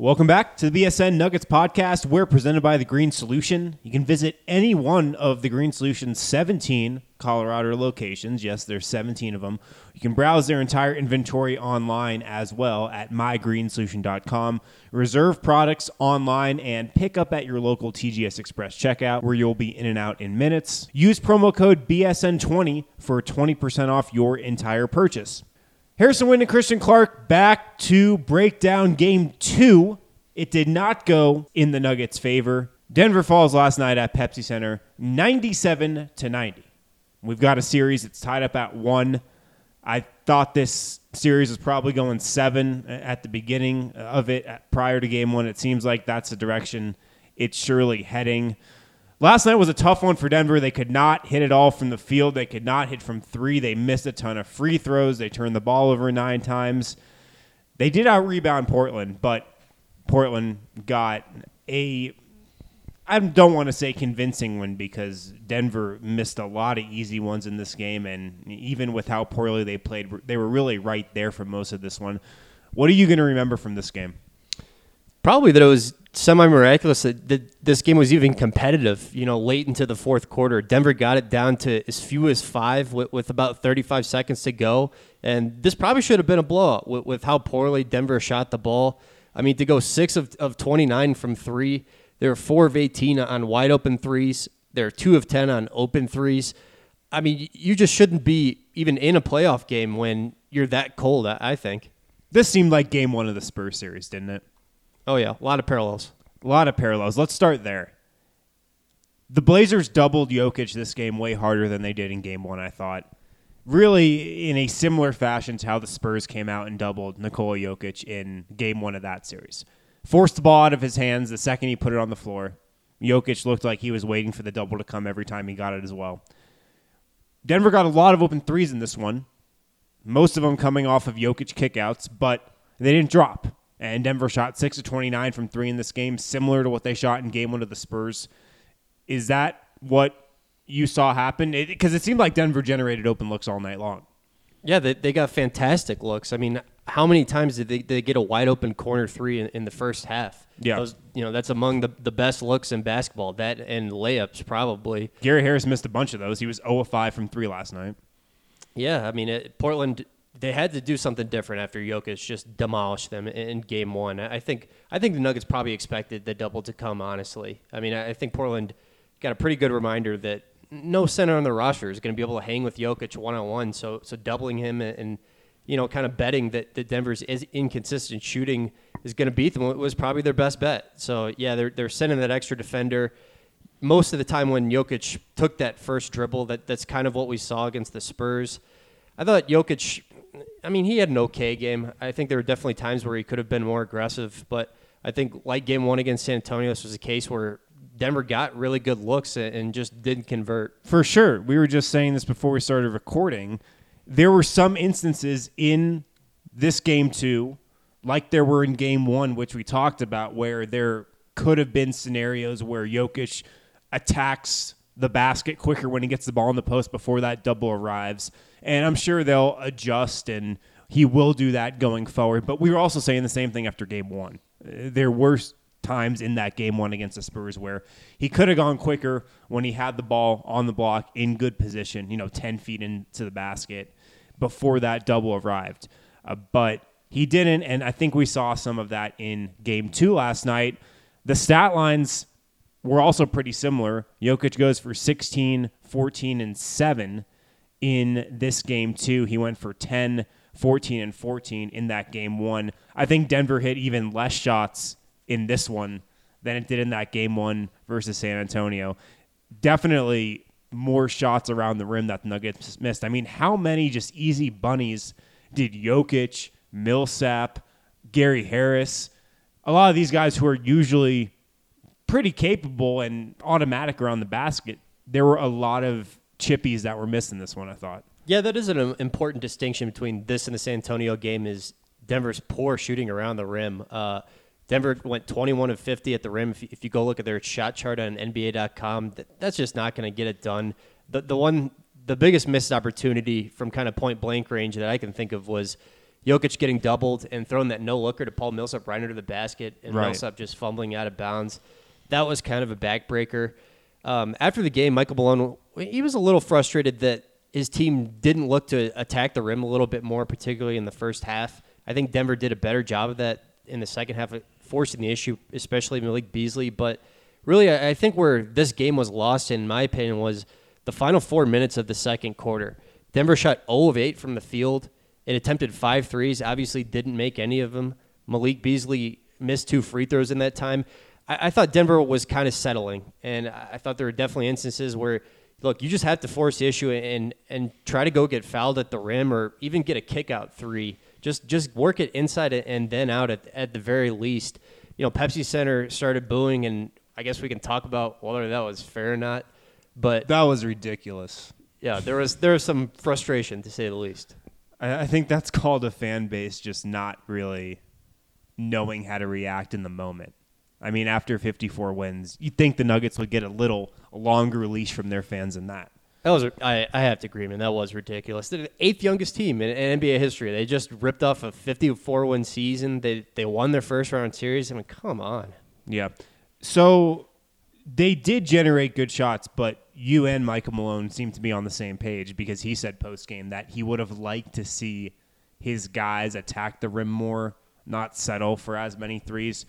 Welcome back to the BSN Nuggets podcast. We're presented by The Green Solution. You can visit any one of The Green Solution's 17 Colorado locations. Yes, there's 17 of them. You can browse their entire inventory online as well at mygreensolution.com. Reserve products online and pick up at your local TGS Express checkout where you'll be in and out in minutes. Use promo code BSN20 for 20% off your entire purchase. Harrison Wind and Christian Clark back to break down game two. It did not go in the Nuggets' favor. Denver falls last night at Pepsi Center 97 to 90. We've got a series that's tied up at one. I thought this series was probably going seven at the beginning of it prior to game one. It seems like that's the direction it's surely heading. Last night was a tough one for Denver. They could not hit it all from the field. They could not hit from three. They missed a ton of free throws. They turned the ball over nine times. They did out rebound Portland, but Portland got a I don't want to say convincing one because Denver missed a lot of easy ones in this game, and even with how poorly they played, they were really right there for most of this one. What are you going to remember from this game? Probably that it was semi miraculous that this game was even competitive. You know, late into the fourth quarter, Denver got it down to as few as five with, with about 35 seconds to go, and this probably should have been a blowout with, with, how poorly Denver shot the ball. I mean, to go six of, of 29 from three, there were four of 18 on wide open threes. There are two of 10 on open threes. I mean, you just shouldn't be even in a playoff game when you're that cold. I think. This seemed like game one of the Spurs series, didn't it? Oh yeah, a lot of parallels. A lot of parallels. Let's start there. The Blazers doubled Jokic this game way harder than they did in game one, I thought. Really, in a similar fashion to how the Spurs came out and doubled Nikola Jokic in game one of that series. Forced the ball out of his hands the second he put it on the floor. Jokic looked like he was waiting for the double to come every time he got it as well. Denver got a lot of open threes in this one, most of them coming off of Jokic kickouts, but they didn't drop. And Denver shot 6 of 29 from three in this game, similar to what they shot in game one of the Spurs. Is that what you saw happen? Because it, it, seemed like Denver generated open looks all night long. Yeah, they, they got fantastic looks. I mean, how many times did they, they get a wide open corner three in, in the first half? Yeah. You know, that's among the, the best looks in basketball. That and layups, probably. Gary Harris missed a bunch of those. He was 0 of 5 from three last night. Yeah, I mean, it, Portland they had to do something different after Jokic just demolished them in, game one. I think I think the Nuggets probably expected the double to come. Honestly, I mean, I I think Portland got a pretty good reminder that no center on the roster is going to be able to hang with Jokic one on one. So so doubling him and, and you know kind of betting that, that Denver's is inconsistent shooting is going to beat them was probably their best bet. So yeah, they're they're sending that extra defender. Most of the time when Jokic took that first dribble, that that's kind of what we saw against the Spurs. I thought Jokic, I mean, he had an okay game. I think there were definitely times where he could have been more aggressive, but I think like game one against San Antonio, this was a case where Denver got really good looks and- just didn't convert. For sure. We were just saying this before we started recording. There were some instances in this game two, like there were in game one, which we talked about, where there could have been scenarios where Jokic attacks the basket quicker when he gets the ball in the post before that double arrives. And I'm sure they'll adjust and he will do that going forward. But we were also saying the same thing after game one. Uh, There were times in that game one against the Spurs where he could have gone quicker when he had the ball on the block in good position, you know, 10 feet into the basket before that double arrived. Uh, but he didn't. And I think we saw some of that in game two last night. The stat lines were also pretty similar. Jokic goes for 16, 14, and 7 in this game, too. He went for 10, 14, and 14 in that game one. I think Denver hit even less shots in this one than it did in that game one versus San Antonio. Definitely more shots around the rim that the Nuggets missed. I mean, how many just easy bunnies did Jokic, Millsap, Gary Harris, a lot of these guys who are usually pretty capable and automatic around the basket. There were a lot of chippies that were missing this one. I thought. Yeah, that is an um, important distinction between this and the San Antonio game. Is Denver's poor shooting around the rim. Uh, Denver went 21 of 50 at the rim. If you, if you go look at their shot chart on NBA.com, that, that's just not going to get it done. The the one the biggest missed opportunity from kind of point blank range that I can think of was Jokic getting doubled and throwing that no looker to Paul Millsap right under the basket, and Right. Millsap just fumbling out of bounds. That was kind of a backbreaker. Um, after the game, Michael Malone he was a little frustrated that his team didn't look to attack the rim a little bit more, particularly in the first half. I think Denver did a better job of that in the second half, uh, forcing the issue, especially Malik Beasley. But really, I think where this game was lost, in my opinion, was the final four minutes of the second quarter. Denver shot 0 of 8 from the field. It attempted five threes, obviously didn't make any of them. Malik Beasley missed two free throws in that time. I, I thought Denver was kind of settling, and I thought there were definitely instances where, look, you just have to force the issue and and try to go get fouled at the rim or even get a kick out three. Just just work it inside and then out at, at the very least. You know, Pepsi Center started booing, and I guess we can talk about whether that was fair or not. But That was ridiculous. yeah, there was there was some frustration to say the least. I, I think that's called a fan base just not really knowing how to react in the moment. I mean, after 54 wins, you'd think the Nuggets would get a little longer leash from their fans than that. That was I, I have to agree, man. That was ridiculous. They're the eighth youngest team in, in NBA history. They just ripped off a 54 win season. They they won their first round series. I mean, come on. Yeah. So they did generate good shots, but you and Michael Malone seem to be on the same page because he said post game that he would have liked to see his guys attack the rim more, not settle for as many threes.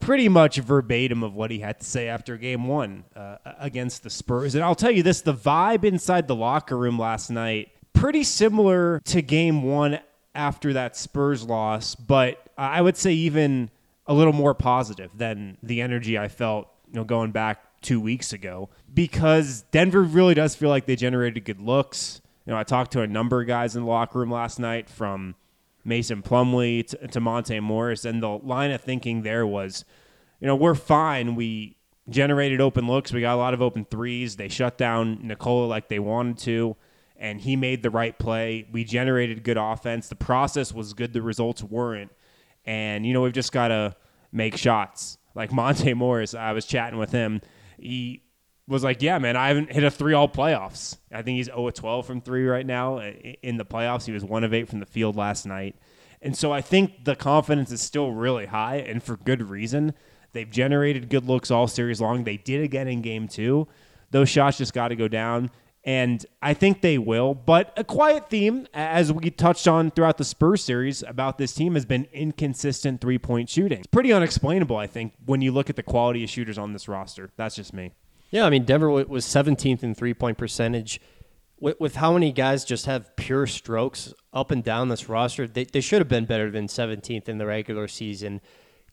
Pretty much verbatim of what he had to say after game one uh, against the Spurs. And I'll tell you this the vibe inside the locker room last night, pretty similar to game one after that Spurs loss, but I would say even a little more positive than the energy I felt, you know, going back two weeks ago because Denver really does feel like they generated good looks. You know, I talked to a number of guys in the locker room last night from Mason Plumlee to, to Monte Morris, and the line of thinking there was, you know, we're fine. We generated open looks. We got a lot of open threes. They shut down Nikola like they wanted to, and he made the right play. We generated good offense. The process was good. The results weren't. And, you know, we've just got to make shots. Like Monte Morris, I was chatting with him. He was like, Yeah, man, I haven't hit a three all playoffs. I think he's 0 of 12 from three right now uh, in the playoffs. He was 1 of 8 from the field last night. And so I think the confidence is still really high and for good reason. They've generated good looks all series long. They did again in game two. Those shots just got to go down. And I think they will. But a quiet theme, as we touched on throughout the Spurs series about this team, has been inconsistent three point shooting. It's pretty unexplainable, I think, when you look at the quality of shooters on this roster. That's just me. Yeah, I mean, Denver was 17th in three point percentage. With, with how many guys just have pure strokes up and down this roster, they, they should have been better than 17th in the regular season.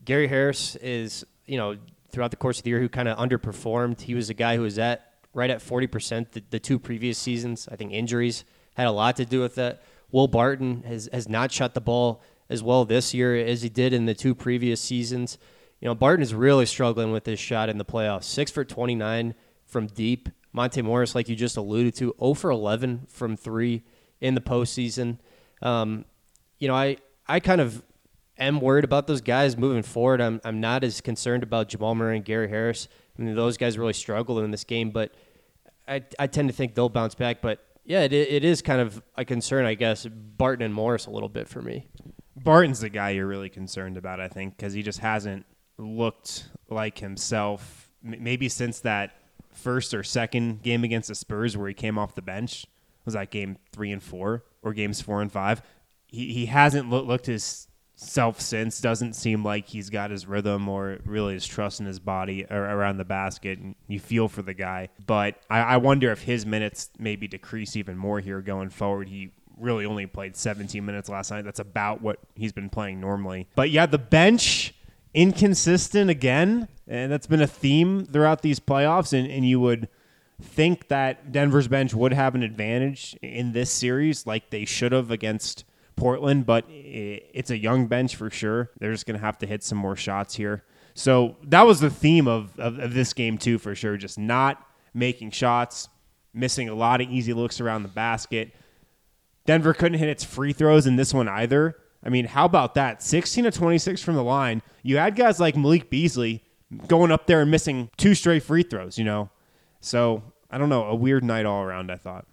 Gary Harris is, you know, throughout the course of the year, who kind of underperformed. He was a guy who was at right at 40% the, the two previous seasons. I think injuries had a lot to do with that. Will Barton has, has not shot the ball as well this year as he did in the two previous seasons. You know, Barton is really struggling with his shot in the playoffs. Six for 29 from deep. Monte Morris, like you just alluded to, 0 for 11 from three in the postseason. Um, you know, I, I kind of am worried about those guys moving forward. I'm, I'm not as concerned about Jamal Murray and Gary Harris. I mean, those guys really struggled in this game, but I, I tend to think they'll bounce back. But yeah, it, it is kind of a concern, I guess, Barton and Morris a little bit for me. Barton's the guy you're really concerned about, I think, because he just hasn't looked like himself. Maybe since that first or second game against the Spurs where he came off the bench. Was that game three and four or games four and five? He, he hasn't loo- looked his self since. Doesn't seem like he's got his rhythm or really his trust in his body around the basket. And you feel for the guy. But I, I wonder if his minutes maybe decrease even more here going forward. He really only played 17 minutes last night. That's about what he's been playing normally. But yeah, the bench inconsistent again, and that's been a theme throughout these playoffs. And, and you would think that Denver's bench would have an advantage in this series, like they should have against Portland. But i- it's a young bench for sure. They're just going to have to hit some more shots here. So that was the theme of, of, of this game too, for sure. Just not making shots, missing a lot of easy looks around the basket. Denver couldn't hit its free throws in this one either. I mean, how about that? 16 to 26 from the line. You had guys like Malik Beasley going up there and missing two straight free throws, you know? So, I don't know, a weird night all around, I thought.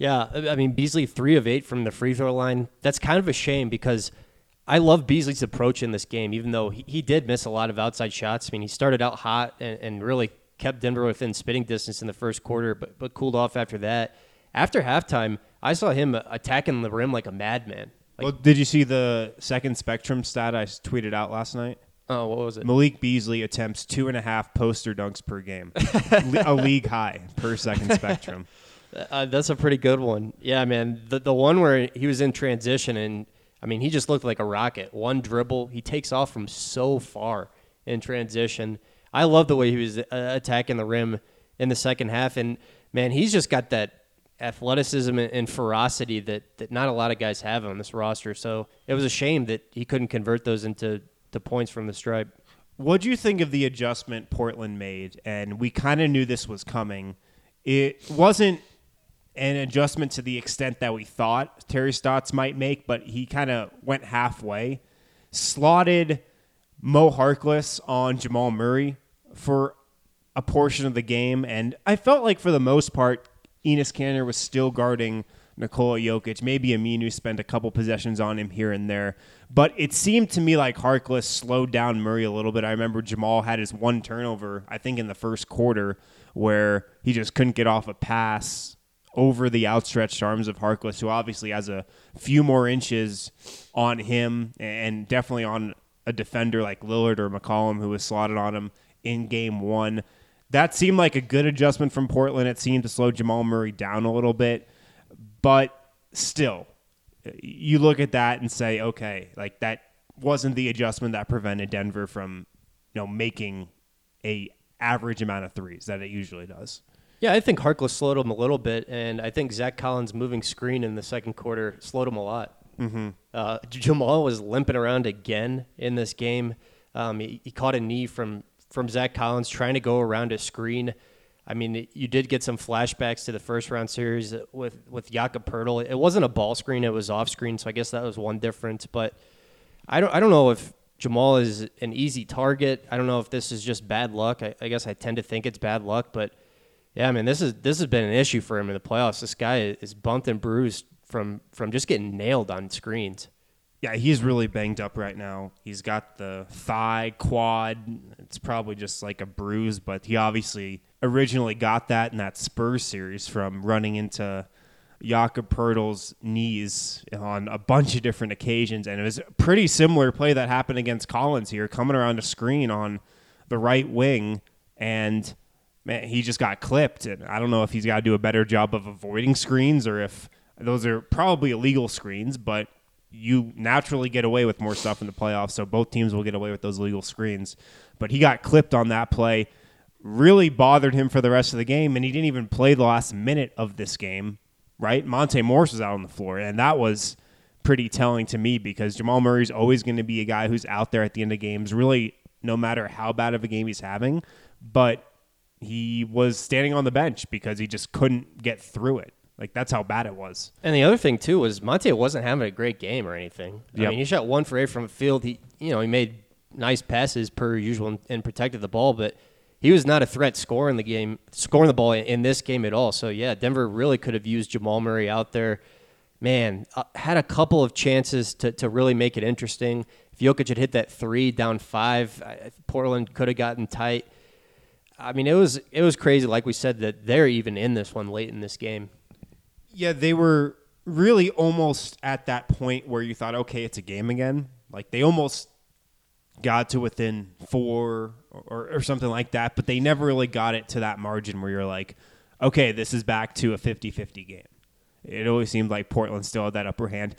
Yeah, I mean Beasley three of eight from the free throw line. That's kind of a shame because I love Beasley's approach in this game, even though he, he did miss a lot of outside shots. I mean, he started out hot and, and really kept Denver within spitting distance in the first quarter, but but cooled off after that. After halftime, I saw him attacking the rim like a madman. Like, well, did you see the second spectrum stat I tweeted out last night? oh, what was it? Malik Beasley attempts two and a half poster dunks per game, a league high per second spectrum. Uh, that's a pretty good one. Yeah, man. The the one where he was in transition and I mean, he just looked like a rocket. One dribble, he takes off from so far in transition. I love the way he was uh, attacking the rim in the second half and man, he's just got that athleticism and, ferocity that that not a lot of guys have on this roster. So, it was a shame that he couldn't convert those into to points from the stripe. What do you think of the adjustment Portland made? And we kind of knew this was coming. It wasn't an adjustment to the extent that we thought Terry Stotts might make, but he kind of went halfway. Slotted Mo Harkless on Jamal Murray for a portion of the game, and I felt like for the most part, Enes Kanter was still guarding Nikola Jokic. Maybe Aminu spent a couple possessions on him here and there, but it seemed to me like Harkless slowed down Murray a little bit. I remember Jamal had his one turnover, I think in the first quarter, where he just couldn't get off a pass over the outstretched arms of Harkless, who obviously has a few more inches on him and definitely on a defender like Lillard or McCollum, who was slotted on him in game one. That seemed like a good adjustment from Portland. It seemed to slow Jamal Murray down a little bit. But still, you look at that and say, okay, like that wasn't the adjustment that prevented Denver from, you know, making a average amount of threes that it usually does. Yeah, I think Harkless slowed him a little bit, and I think Zach Collins moving screen in the second quarter slowed him a lot. Mm-hmm. Uh, Jamal was limping around again in this game. Um, he, he caught a knee from from Zach Collins trying to go around a screen. I mean, you did get some flashbacks to the first round series with with Jakob Poeltl. It wasn't a ball screen; it was off screen, so I guess that was one difference. But I don't I don't know if Jamal is an easy target. I don't know if this is just bad luck. I, I guess I tend to think it's bad luck, but yeah, I mean, this is this has been an issue for him in the playoffs. This guy is bumped and bruised from from just getting nailed on screens. Yeah, he's really banged up right now. He's got the thigh, quad. It's probably just like a bruise, but he obviously originally got that in that Spurs series from running into Jakob Poeltl's knees on a bunch of different occasions. And it was a pretty similar play that happened against Collins here, coming around a screen on the right wing. And man, he just got clipped. And I don't know if he's got to do a better job of avoiding screens or if those are probably illegal screens, but you naturally get away with more stuff in the playoffs. So both teams will get away with those legal screens. But he got clipped on that play. Really bothered him for the rest of the game, and he didn't even play the last minute of this game. Right, Monte Morris was out on the floor, and that was pretty telling to me because Jamal Murray's always going to be a guy who's out there at the end of games, really, no matter how bad of a game he's having. But he was standing on the bench because he just couldn't get through it. Like that's how bad it was. And the other thing too was Monte wasn't having a great game or anything. I Yep. mean, he shot one for eight from the field. He, you know, he made nice passes per usual and, and protected the ball, but he was not a threat scoring the game, scoring the ball in, in this game at all. So yeah, Denver really could have used Jamal Murray out there. Man, uh, had a couple of chances to, to really make it interesting. If Jokic had hit that three down five, I, Portland could have gotten tight. I mean, it was it was crazy. Like we said, that they're even in this one late in this game. Yeah, they were really almost at that point where you thought, okay, it's a game again. Like they almost got to within four or, or something like that, but they never really got it to that margin where you're like, okay, this is back to a 50 50 game. It always seemed like Portland still had that upper hand.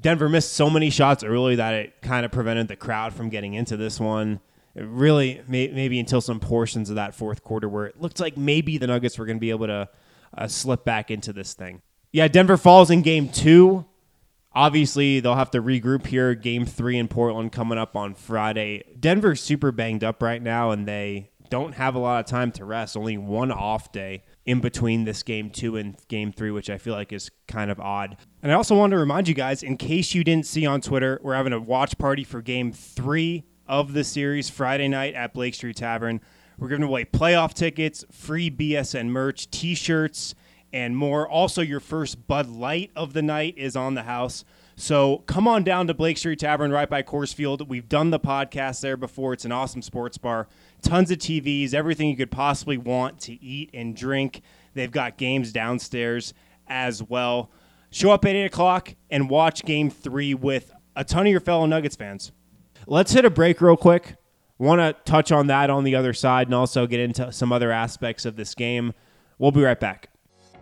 Denver missed so many shots early that it kind of prevented the crowd from getting into this one. It really, may, maybe until some portions of that fourth quarter where it looked like maybe the Nuggets were going to be able to uh, slip back into this thing. Yeah, Denver falls in game two. Obviously, they'll have to regroup here. Game three in Portland coming up on Friday. Denver's super banged up right now, and they don't have a lot of time to rest. Only one off day in between this game two and game three, which I feel like is kind of odd. And I also wanted to remind you guys, in case you didn't see on Twitter, we're having a watch party for game three of the series Friday night at Blake Street Tavern. We're giving away playoff tickets, free BSN merch, t shirts, and more. Also, your first Bud Light of the night is on the house. So come on down to Blake Street Tavern right by Coors Field. We've done the podcast there before. It's an awesome sports bar. Tons of TVs, everything you could possibly want to eat and drink. They've got games downstairs as well. Show up at 8 o'clock and watch game three with a ton of your fellow Nuggets fans. Let's hit a break real quick. Want to touch on that on the other side and also get into some other aspects of this game. We'll be right back.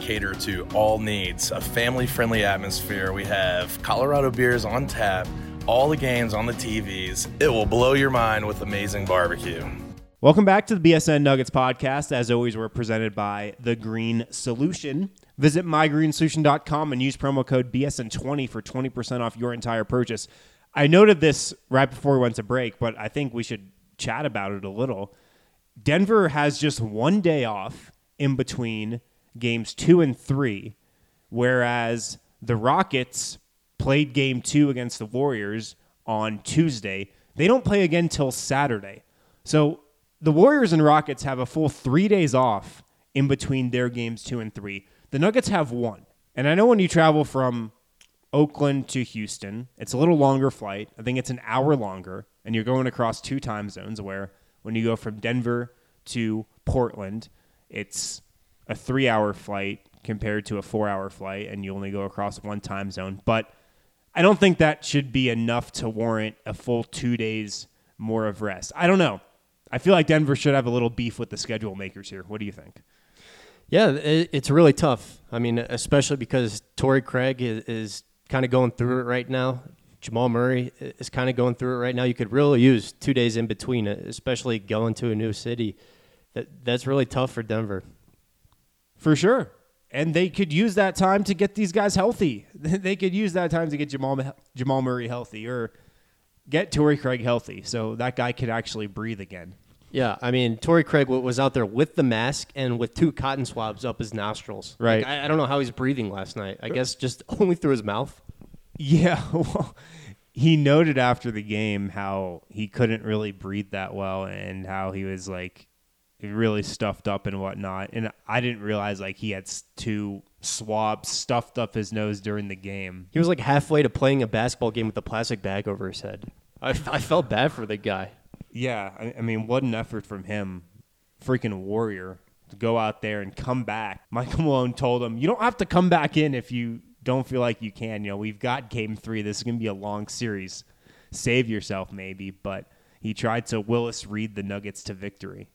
cater to all needs. A family-friendly atmosphere. We have Colorado beers on tap, all the games on the TVs. It will blow your mind with amazing barbecue. Welcome back to the BSN Nuggets podcast. As always, we're presented by The Green Solution. Visit mygreensolution.com and use promo code BSN20 for 20% off your entire purchase. I noted this right before we went to break, but I think we should chat about it a little. Denver has just one day off in between games two and three, whereas the Rockets played game two against the Warriors on Tuesday. They don't play again till Saturday. So the Warriors and Rockets have a full three days off in between their games two and three. The Nuggets have one. And I know when you travel from Oakland to Houston, it's a little longer flight. I think it's an hour longer, and you're going across two time zones where when you go from Denver to Portland, it's a three hour flight compared to a four hour flight, and you only go across one time zone. But I don't think that should be enough to warrant a full two days more of rest. I don't know. I feel like Denver should have a little beef with the schedule makers here. What do you think? Yeah, it's really tough. I mean, especially because Torrey Craig is, is kind of going through it right now. Jamal Murray is kind of going through it right now. You could really use two days in between, especially going to a new city. That that's really tough for Denver. For sure. And they could use that time to get these guys healthy. they could use that time to get Jamal Jamal Murray healthy or get Torrey Craig healthy, so that guy could actually breathe again. Yeah, I mean, Torrey Craig was out there with the mask and with two cotton swabs up his nostrils. Right. Like, I, I, don't know how he's breathing last night. I guess just only through his mouth. Yeah. Well, he noted after the game how he couldn't really breathe that well and how he was like really stuffed up and whatnot. And I didn't realize like he had two swabs stuffed up his nose during the game. He was like halfway to playing a basketball game with a plastic bag over his head. I, I felt bad for the guy. Yeah, I, I mean, what an effort from him, freaking warrior, to go out there and come back. Michael Malone told him, "You don't have to come back in if you don't feel like you can. You know, we've got Game Three. This is gonna be a long series. Save yourself, maybe." But he tried to Willis read the Nuggets to victory.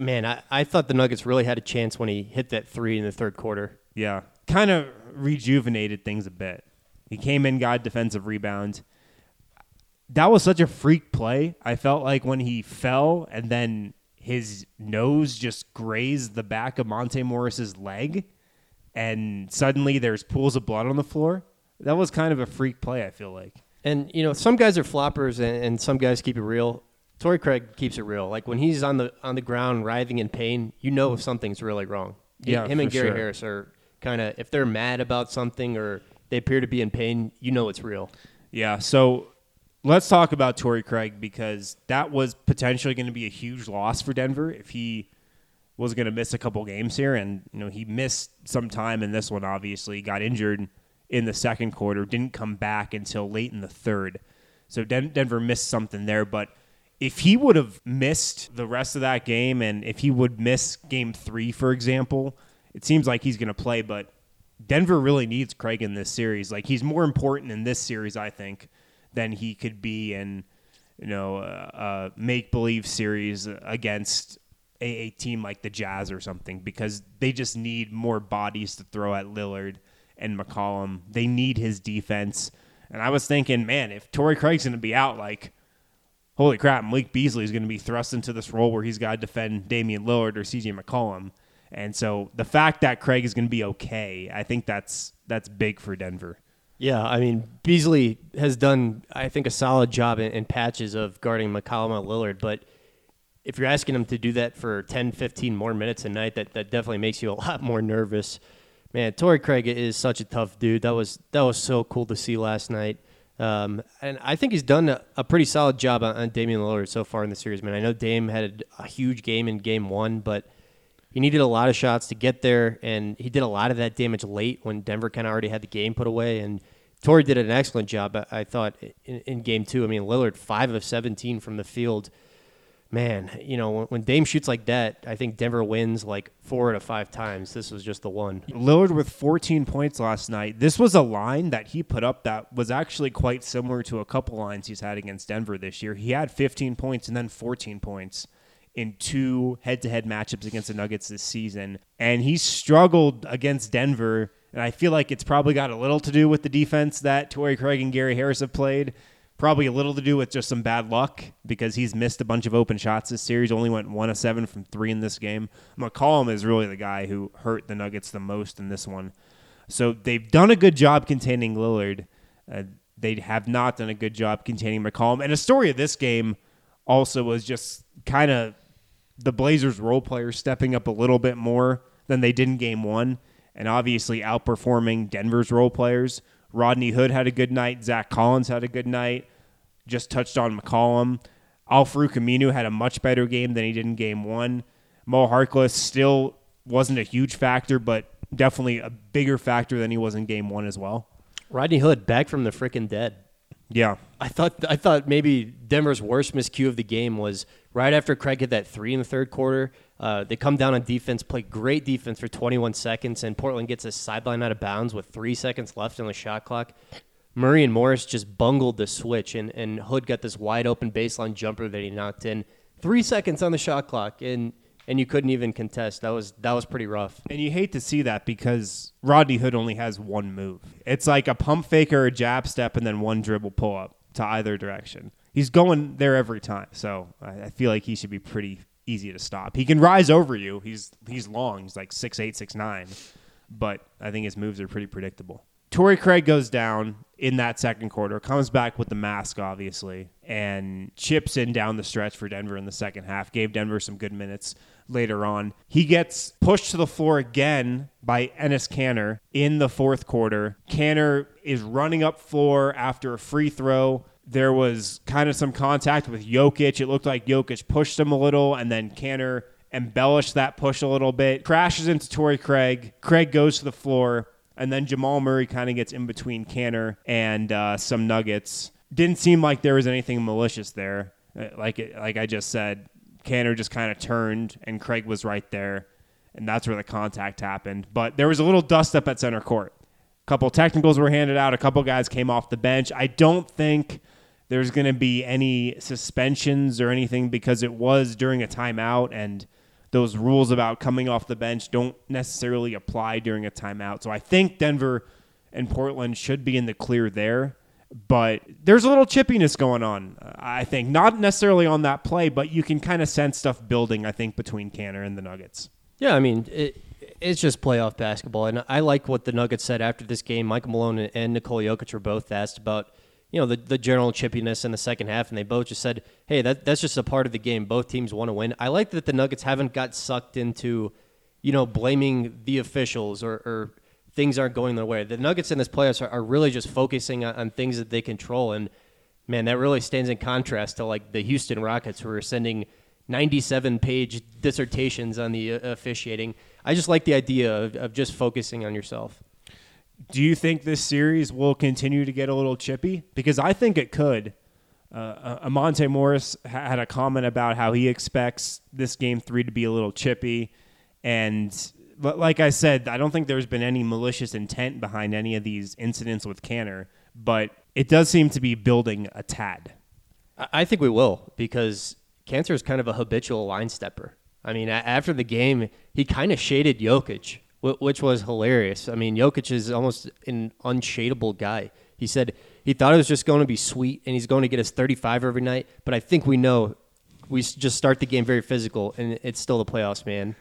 Man, I, I thought the Nuggets really had a chance when he hit that three in the third quarter. Yeah, kind of rejuvenated things a bit. He came in, got defensive rebound. That was such a freak play. I felt like when he fell and then his nose just grazed the back of Monte Morris's leg, and suddenly there's pools of blood on the floor. That was kind of a freak play. I feel like. And you know, some guys are floppers, and, and some guys keep it real. Torrey Craig keeps it real. Like when he's on the on the ground writhing in pain, you know if something's really wrong. Yeah, him and Gary sure. Harris are kind of if they're mad about something or they appear to be in pain, you know it's real. Yeah. So let's talk about Torrey Craig because that was potentially going to be a huge loss for Denver if he was going to miss a couple games here, and you know he missed some time in this one. Obviously, got injured in the second quarter, didn't come back until late in the third. So Den- Denver missed something there, but if he would have missed the rest of that game and if he would miss game three, for example, it seems like he's going to play. But Denver really needs Craig in this series. Like he's more important in this series, I think, than he could be in, you know, a, make believe series against a, a team like the Jazz or something because they just need more bodies to throw at Lillard and McCollum. They need his defense. And I was thinking, man, if Torrey Craig's going to be out, like holy crap, Malik Beasley is going to be thrust into this role where he's got to defend Damian Lillard or CJ McCollum. And so the fact that Craig is going to be okay, I think that's that's big for Denver. Yeah, I mean Beasley has done, I think, a solid job in, in patches of guarding McCollum and Lillard, but if you're asking him to do that for 10, 15 more minutes a night, that, that definitely makes you a lot more nervous. Man, Torrey Craig is such a tough dude. That was that was so cool to see last night. Um, and I think he's done a, a, pretty solid job on, on Damian Lillard so far in the series. Man, I know Dame had a, huge game in Game One, but he needed a lot of shots to get there, and he did a lot of that damage late when Denver kind of already had the game put away. And Torrey did an excellent job, I, I thought, in, in, Game Two. I mean, Lillard five of seventeen from the field. Man, you know when, Dame shoots like that, I think Denver wins like four out of five times. This was just the one. Lillard with 14 points last night. This was a line that he put up that was actually quite similar to a couple lines he's had against Denver this year. He had 15 points and then 14 points in two head-to-head matchups against the Nuggets this season, and he struggled against Denver. And I feel like it's probably got a little to do with the defense that Torrey Craig and Gary Harris have played. Probably a little to do with just some bad luck because he's missed a bunch of open shots this series. Only went one of seven from three in this game. McCollum is really the guy who hurt the Nuggets the most in this one. So they've done a good job containing Lillard. Uh, they have not done a good job containing McCollum. And a story of this game also was just kind of the Blazers role players stepping up a little bit more than they did in game one, and obviously outperforming Denver's role players. Rodney Hood had a good night. Zach Collins had a good night. Just touched on McCollum. Al-Farouq Aminu had a much better game than he did in game one. Mo Harkless still wasn't a huge factor, but definitely a bigger factor than he was in game one as well. Rodney Hood back from the freaking dead. Yeah. I thought I thought maybe Denver's worst miscue of the game was right after Craig hit that three in the third quarter. Uh, they come down on defense, play great defense for 21 seconds, and Portland gets a sideline out of bounds with three seconds left on the shot clock. Murray and Morris just bungled the switch, and, and Hood got this wide open baseline jumper that he knocked in. Three seconds on the shot clock, and and you couldn't even contest. That was that was pretty rough. And you hate to see that because Rodney Hood only has one move. It's like a pump fake or a jab step, and then one dribble pull up to either direction. He's going there every time, so I, I feel like he should be pretty easy to stop. He can rise over you. He's he's long. He's like six eight, six nine, but I think his moves are pretty predictable. Torrey Craig goes down in that second quarter, comes back with the mask, obviously, and chips in down the stretch for Denver in the second half. Gave Denver some good minutes later on. He gets pushed to the floor again by Enes Kanter in the fourth quarter. Kanter is running up floor after a free throw. There was kind of some contact with Jokic. It looked like Jokic pushed him a little, and then Kanter embellished that push a little bit. Crashes into Torrey Craig. Craig goes to the floor, and then Jamal Murray kind of gets in between Kanter and uh, some Nuggets. Didn't seem like there was anything malicious there. Uh, Like it, like I just said, Kanter just kind of turned, and Craig was right there, and that's where the contact happened. But there was a little dust up at center court. A couple technicals were handed out. A couple guys came off the bench. I don't think there's going to be any suspensions or anything because it was during a timeout, and those rules about coming off the bench don't necessarily apply during a timeout. So I think Denver and Portland should be in the clear there. But there's a little chippiness going on, uh, I think. Not necessarily on that play, but you can kind of sense stuff building, I think, between Kanter and the Nuggets. Yeah, I mean, it, it's just playoff basketball, and I like what the Nuggets said after this game. Michael Malone and Nikola Jokic were both asked about, you know, the, the general chippiness in the second half, and they both just said, "Hey, that that's just a part of the game. Both teams want to win." I like that the Nuggets haven't got sucked into, you know, blaming the officials or, or things aren't going their way. The Nuggets in this playoffs are, are really just focusing on, on things that they control, and man, that really stands in contrast to like the Houston Rockets, who are sending 97 page dissertations on the uh, officiating. I just like the idea of, of just focusing on yourself. Do you think this series will continue to get a little chippy? Because I think it could. Uh, Amante Morris had a comment about how he expects this game three to be a little chippy. And like I said, I don't think there's been any malicious intent behind any of these incidents with Kanter, but it does seem to be building a tad. I think we will because Kanter is kind of a habitual line stepper. I mean, after the game, he kind of shaded Jokic, which was hilarious. I mean, Jokic is almost an unshadable guy. He said he thought it was just going to be sweet and he's going to get his 35 every night, but I think we know we just start the game very physical and it's still the playoffs, man.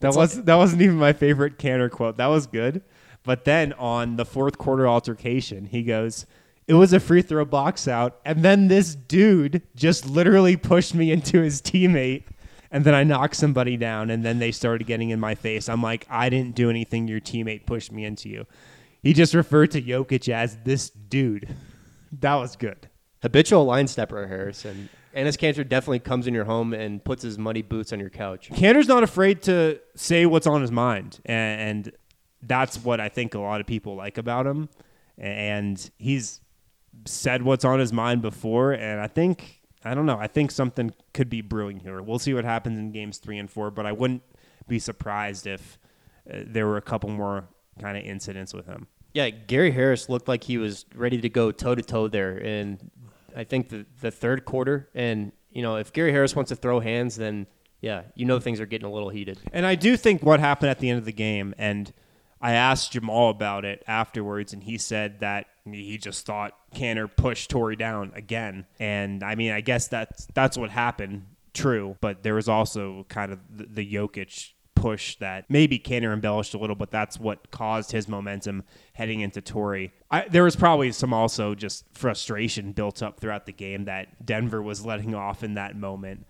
That It's was like- that wasn't even my favorite Kanter quote. That was good. But then on the fourth quarter altercation, he goes, "It was a free throw box out, and then this dude just literally pushed me into his teammate, and then I knocked somebody down, and then they started getting in my face. I'm like, I didn't do anything. Your teammate pushed me into you. He just referred to Jokic as this dude. That was good. habitual line stepper, Harrison. Enes Kanter definitely comes in your home and puts his muddy boots on your couch. Kanter's not afraid to say what's on his mind, and, and that's what I think a lot of people like about him. And he's said what's on his mind before, and I think I don't know. I think something could be brewing here. We'll see what happens in games three and four, but I wouldn't be surprised if uh, there were a couple more kind of incidents with him. Yeah, Gary Harris looked like he was ready to go toe to toe there, and I think the the third quarter. And you know, if Gary Harris wants to throw hands, then yeah, you know things are getting a little heated. And I do think what happened at the end of the game, and I asked Jamal about it afterwards, and he said that he just thought Kanter pushed Torrey down again. And I mean, I guess that's that's what happened. True, but there was also kind of the, the Jokic push that maybe Kanter embellished a little, but that's what caused his momentum heading into Torrey. I, there was probably some also just frustration built up throughout the game that Denver was letting off in that moment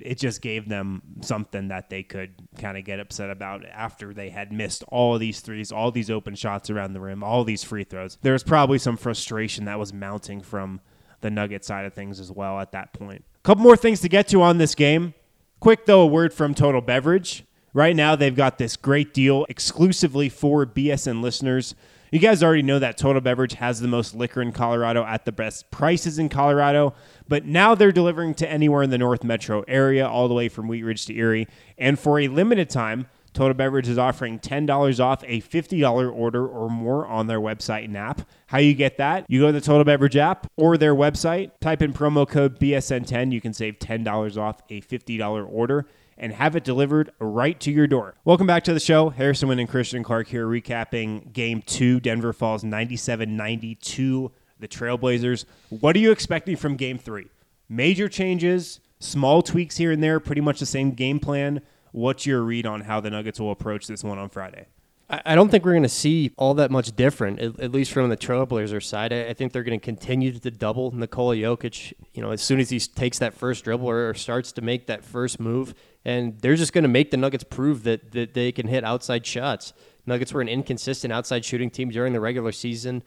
it just gave them something that they could kind of get upset about after they had missed all these threes, all these open shots around the rim, all these free throws. There was probably some frustration that was mounting from the Nugget side of things as well at that point. A couple more things to get to on this game. Quick though, a word from Total Beverage. Right now, they've got this great deal exclusively for BSN listeners. You guys already know that Total Beverage has the most liquor in Colorado at the best prices in Colorado, but now they're delivering to anywhere in the North Metro area, all the way from Wheat Ridge to Erie. And for a limited time, Total Beverage is offering $10 off a $50 order or more on their website and app. How you get that? You go to the Total Beverage app or their website, type in promo code BSN10. You can save $10 off a $50 order and have it delivered right to your door. Welcome back to the show. Harrison Wind and Christian Clark here recapping game two. Denver falls 97 92, the Trailblazers. What are you expecting from game three? Major changes, small tweaks here and there, pretty much the same game plan. What's your read on how the Nuggets will approach this one on Friday? I don't think we're going to see all that much different, at, least from the Trailblazers side. I, think they're going to continue to double Nikola Jokic. You know, as soon as he takes that first dribble or starts to make that first move, and they're just going to make the Nuggets prove that that they can hit outside shots. Nuggets were an inconsistent outside shooting team during the regular season.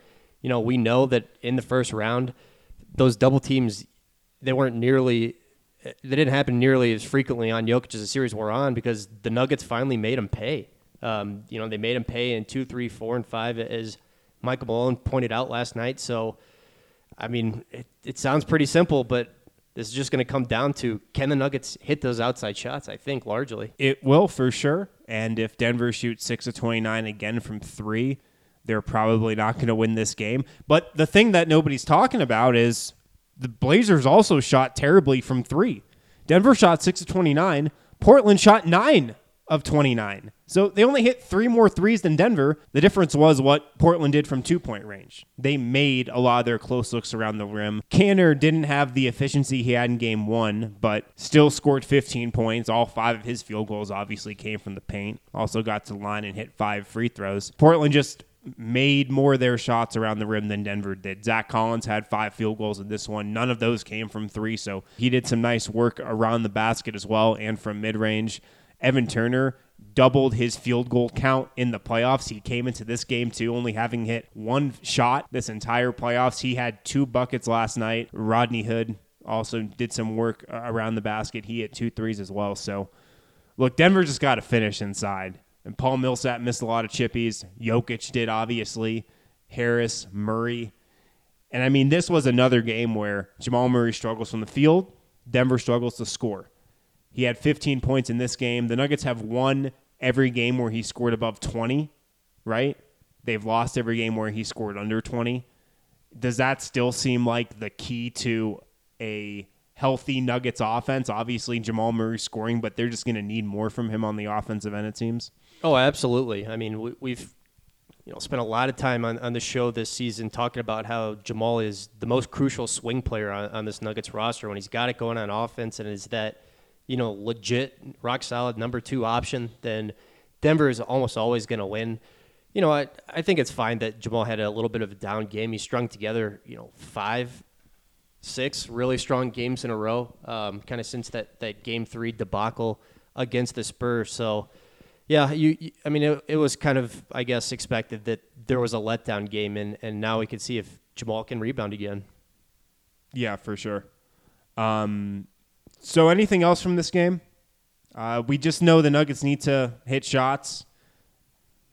You know, we know that in the first round, those double teams they weren't nearly they didn't happen nearly as frequently on Jokic as the series wore on because the Nuggets finally made him pay. Um, you know, they made him pay in two, three, four, and five, as Michael Malone pointed out last night. So, I mean, it, it sounds pretty simple, but this is just going to come down to can the Nuggets hit those outside shots? I think largely. It will for sure. And if Denver shoots six of 29 again from three, they're probably not going to win this game. But the thing that nobody's talking about is the Blazers also shot terribly from three. Denver shot six of 29. Portland shot nine of 29. So they only hit three more threes than Denver. The difference was what Portland did from two point range. They made a lot of their close looks around the rim. Kanter didn't have the efficiency he had in game one, but still scored 15 points. All five of his field goals obviously came from the paint. Also got to the line and hit five free throws. Portland just made more of their shots around the rim than Denver did. Zach Collins had five field goals in this one. None of those came from three, so he did some nice work around the basket as well and from mid range. Evan Turner doubled his field goal count in the playoffs. He came into this game too, only having hit one shot this entire playoffs. He had two buckets last night. Rodney Hood also did some work around the basket. He hit two threes as well. So, look, Denver just got to finish inside. And Paul Millsap missed a lot of chippies. Jokic did, obviously. Harris, Murray. And I mean, this was another game where Jamal Murray struggles from the field. Denver struggles to score. He had 15 points in this game. The Nuggets have won every game where he scored above 20, right? They've lost every game where he scored under 20. Does that still seem like the key to a healthy Nuggets offense? Obviously, Jamal Murray scoring, but they're just going to need more from him on the offensive end, it seems. Oh, absolutely. I mean, we, we've you know spent a lot of time on, on the show this season talking about how Jamal is the most crucial swing player on, on this Nuggets roster when he's got it going on offense and is that you know legit rock solid number two option, then Denver is almost always going to win. You know, I I think it's fine that Jamal had a little bit of a down game. He strung together, you know, five, six really strong games in a row, um, kind of since that that game three debacle against the Spurs. So yeah, you, you I mean, it, it was kind of, I guess, expected that there was a letdown game, and, and now we can see if Jamal can rebound again. Yeah, for sure. Um, so, anything else from this game? Uh, we just know the Nuggets need to hit shots.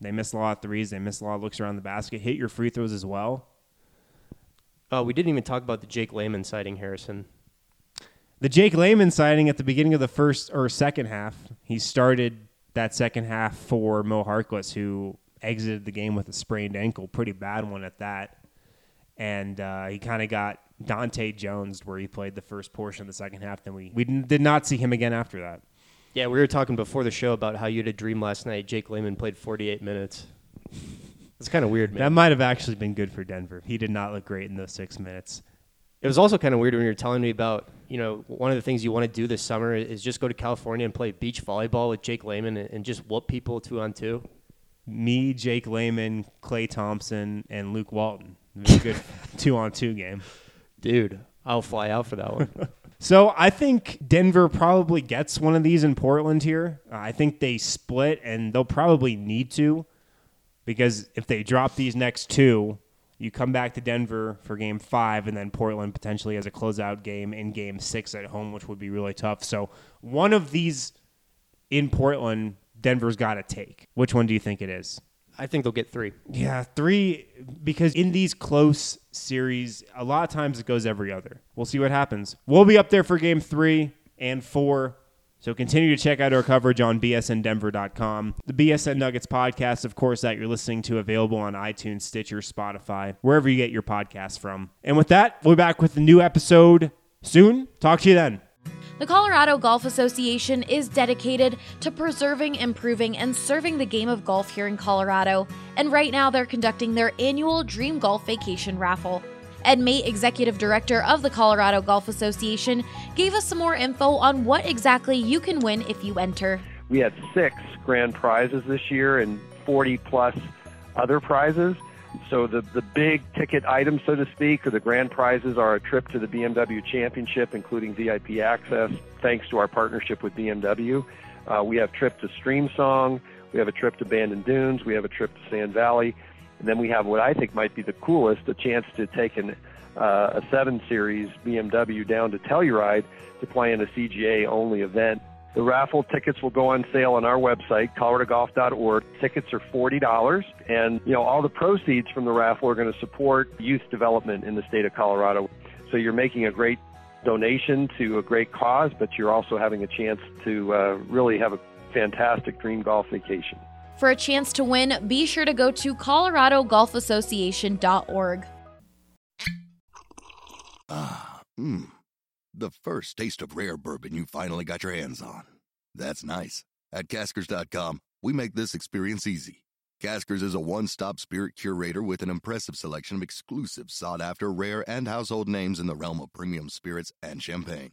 They miss a lot of threes. They miss a lot of looks around the basket. Hit your free throws as well. Uh, we didn't even talk about the Jake Layman sighting, Harrison. The Jake Layman sighting at the beginning of the first or second half. He started that second half for Mo Harkless, who exited the game with a sprained ankle, pretty bad one at that. And uh, he kind of got Dante Jones, where he played the first portion of the second half. Then we we did not see him again after that. Yeah, we were talking before the show about how you had a dream last night. Jake Layman played 48 minutes. It's kind of weird, man. That might have actually been good for Denver. He did not look great in those six minutes. It was also kind of weird when you were telling me about, you know, one of the things you want to do this summer is just go to California and play beach volleyball with Jake Layman and, and just whoop people two on two. Me, Jake Layman, Klay Thompson, and Luke Walton. It good two on two game. Dude, I'll fly out for that one. So I think Denver probably gets one of these in Portland here. Uh, I think they split, and they'll probably need to because if they drop these next two, you come back to Denver for game five, and then Portland potentially has a closeout game in game six at home, which would be really tough. So one of these in Portland, Denver's got to take. Which one do you think it is? I think they'll get three. Yeah, three because in these close series, a lot of times it goes every other. We'll see what happens. We'll be up there for game three and four. So continue to check out our coverage on bsndenver.com. The BSN Nuggets podcast, of course, that you're listening to available on iTunes, Stitcher, Spotify, wherever you get your podcasts from. And with that, we'll be back with a new episode soon. Talk to you then. The Colorado Golf Association is dedicated to preserving, improving, and serving the game of golf here in Colorado, and right now they're conducting their annual Dream Golf Vacation Raffle. Ed Mate, Executive Director of the Colorado Golf Association, gave us some more info on what exactly you can win if you enter. We had six grand prizes this year and 40 plus other prizes. So the, the big ticket items, so to speak, or the grand prizes are a trip to the BMW Championship, including VIP access, thanks to our partnership with BMW. Uh, we have trip to Streamsong. We have a trip to Bandon Dunes. We have a trip to Sand Valley. And then we have what I think might be the coolest, a chance to take an, uh, a 7 Series BMW down to Telluride to play in a CGA only event the raffle tickets will go on sale on our website, coloradogolf.org. Tickets are $40 and, you know, all the proceeds from the raffle are going to support youth development in the state of Colorado. So you're making a great donation to a great cause, but you're also having a chance to uh, really have a fantastic dream golf vacation. For a chance to win, be sure to go to coloradogolfassociation.org. Ah, mmm the first taste of rare bourbon you finally got your hands on. That's nice. At Caskers.com, we make this experience easy. Caskers is a one stop spirit curator with an impressive selection of exclusive, sought after, rare, and household names in the realm of premium spirits and champagne.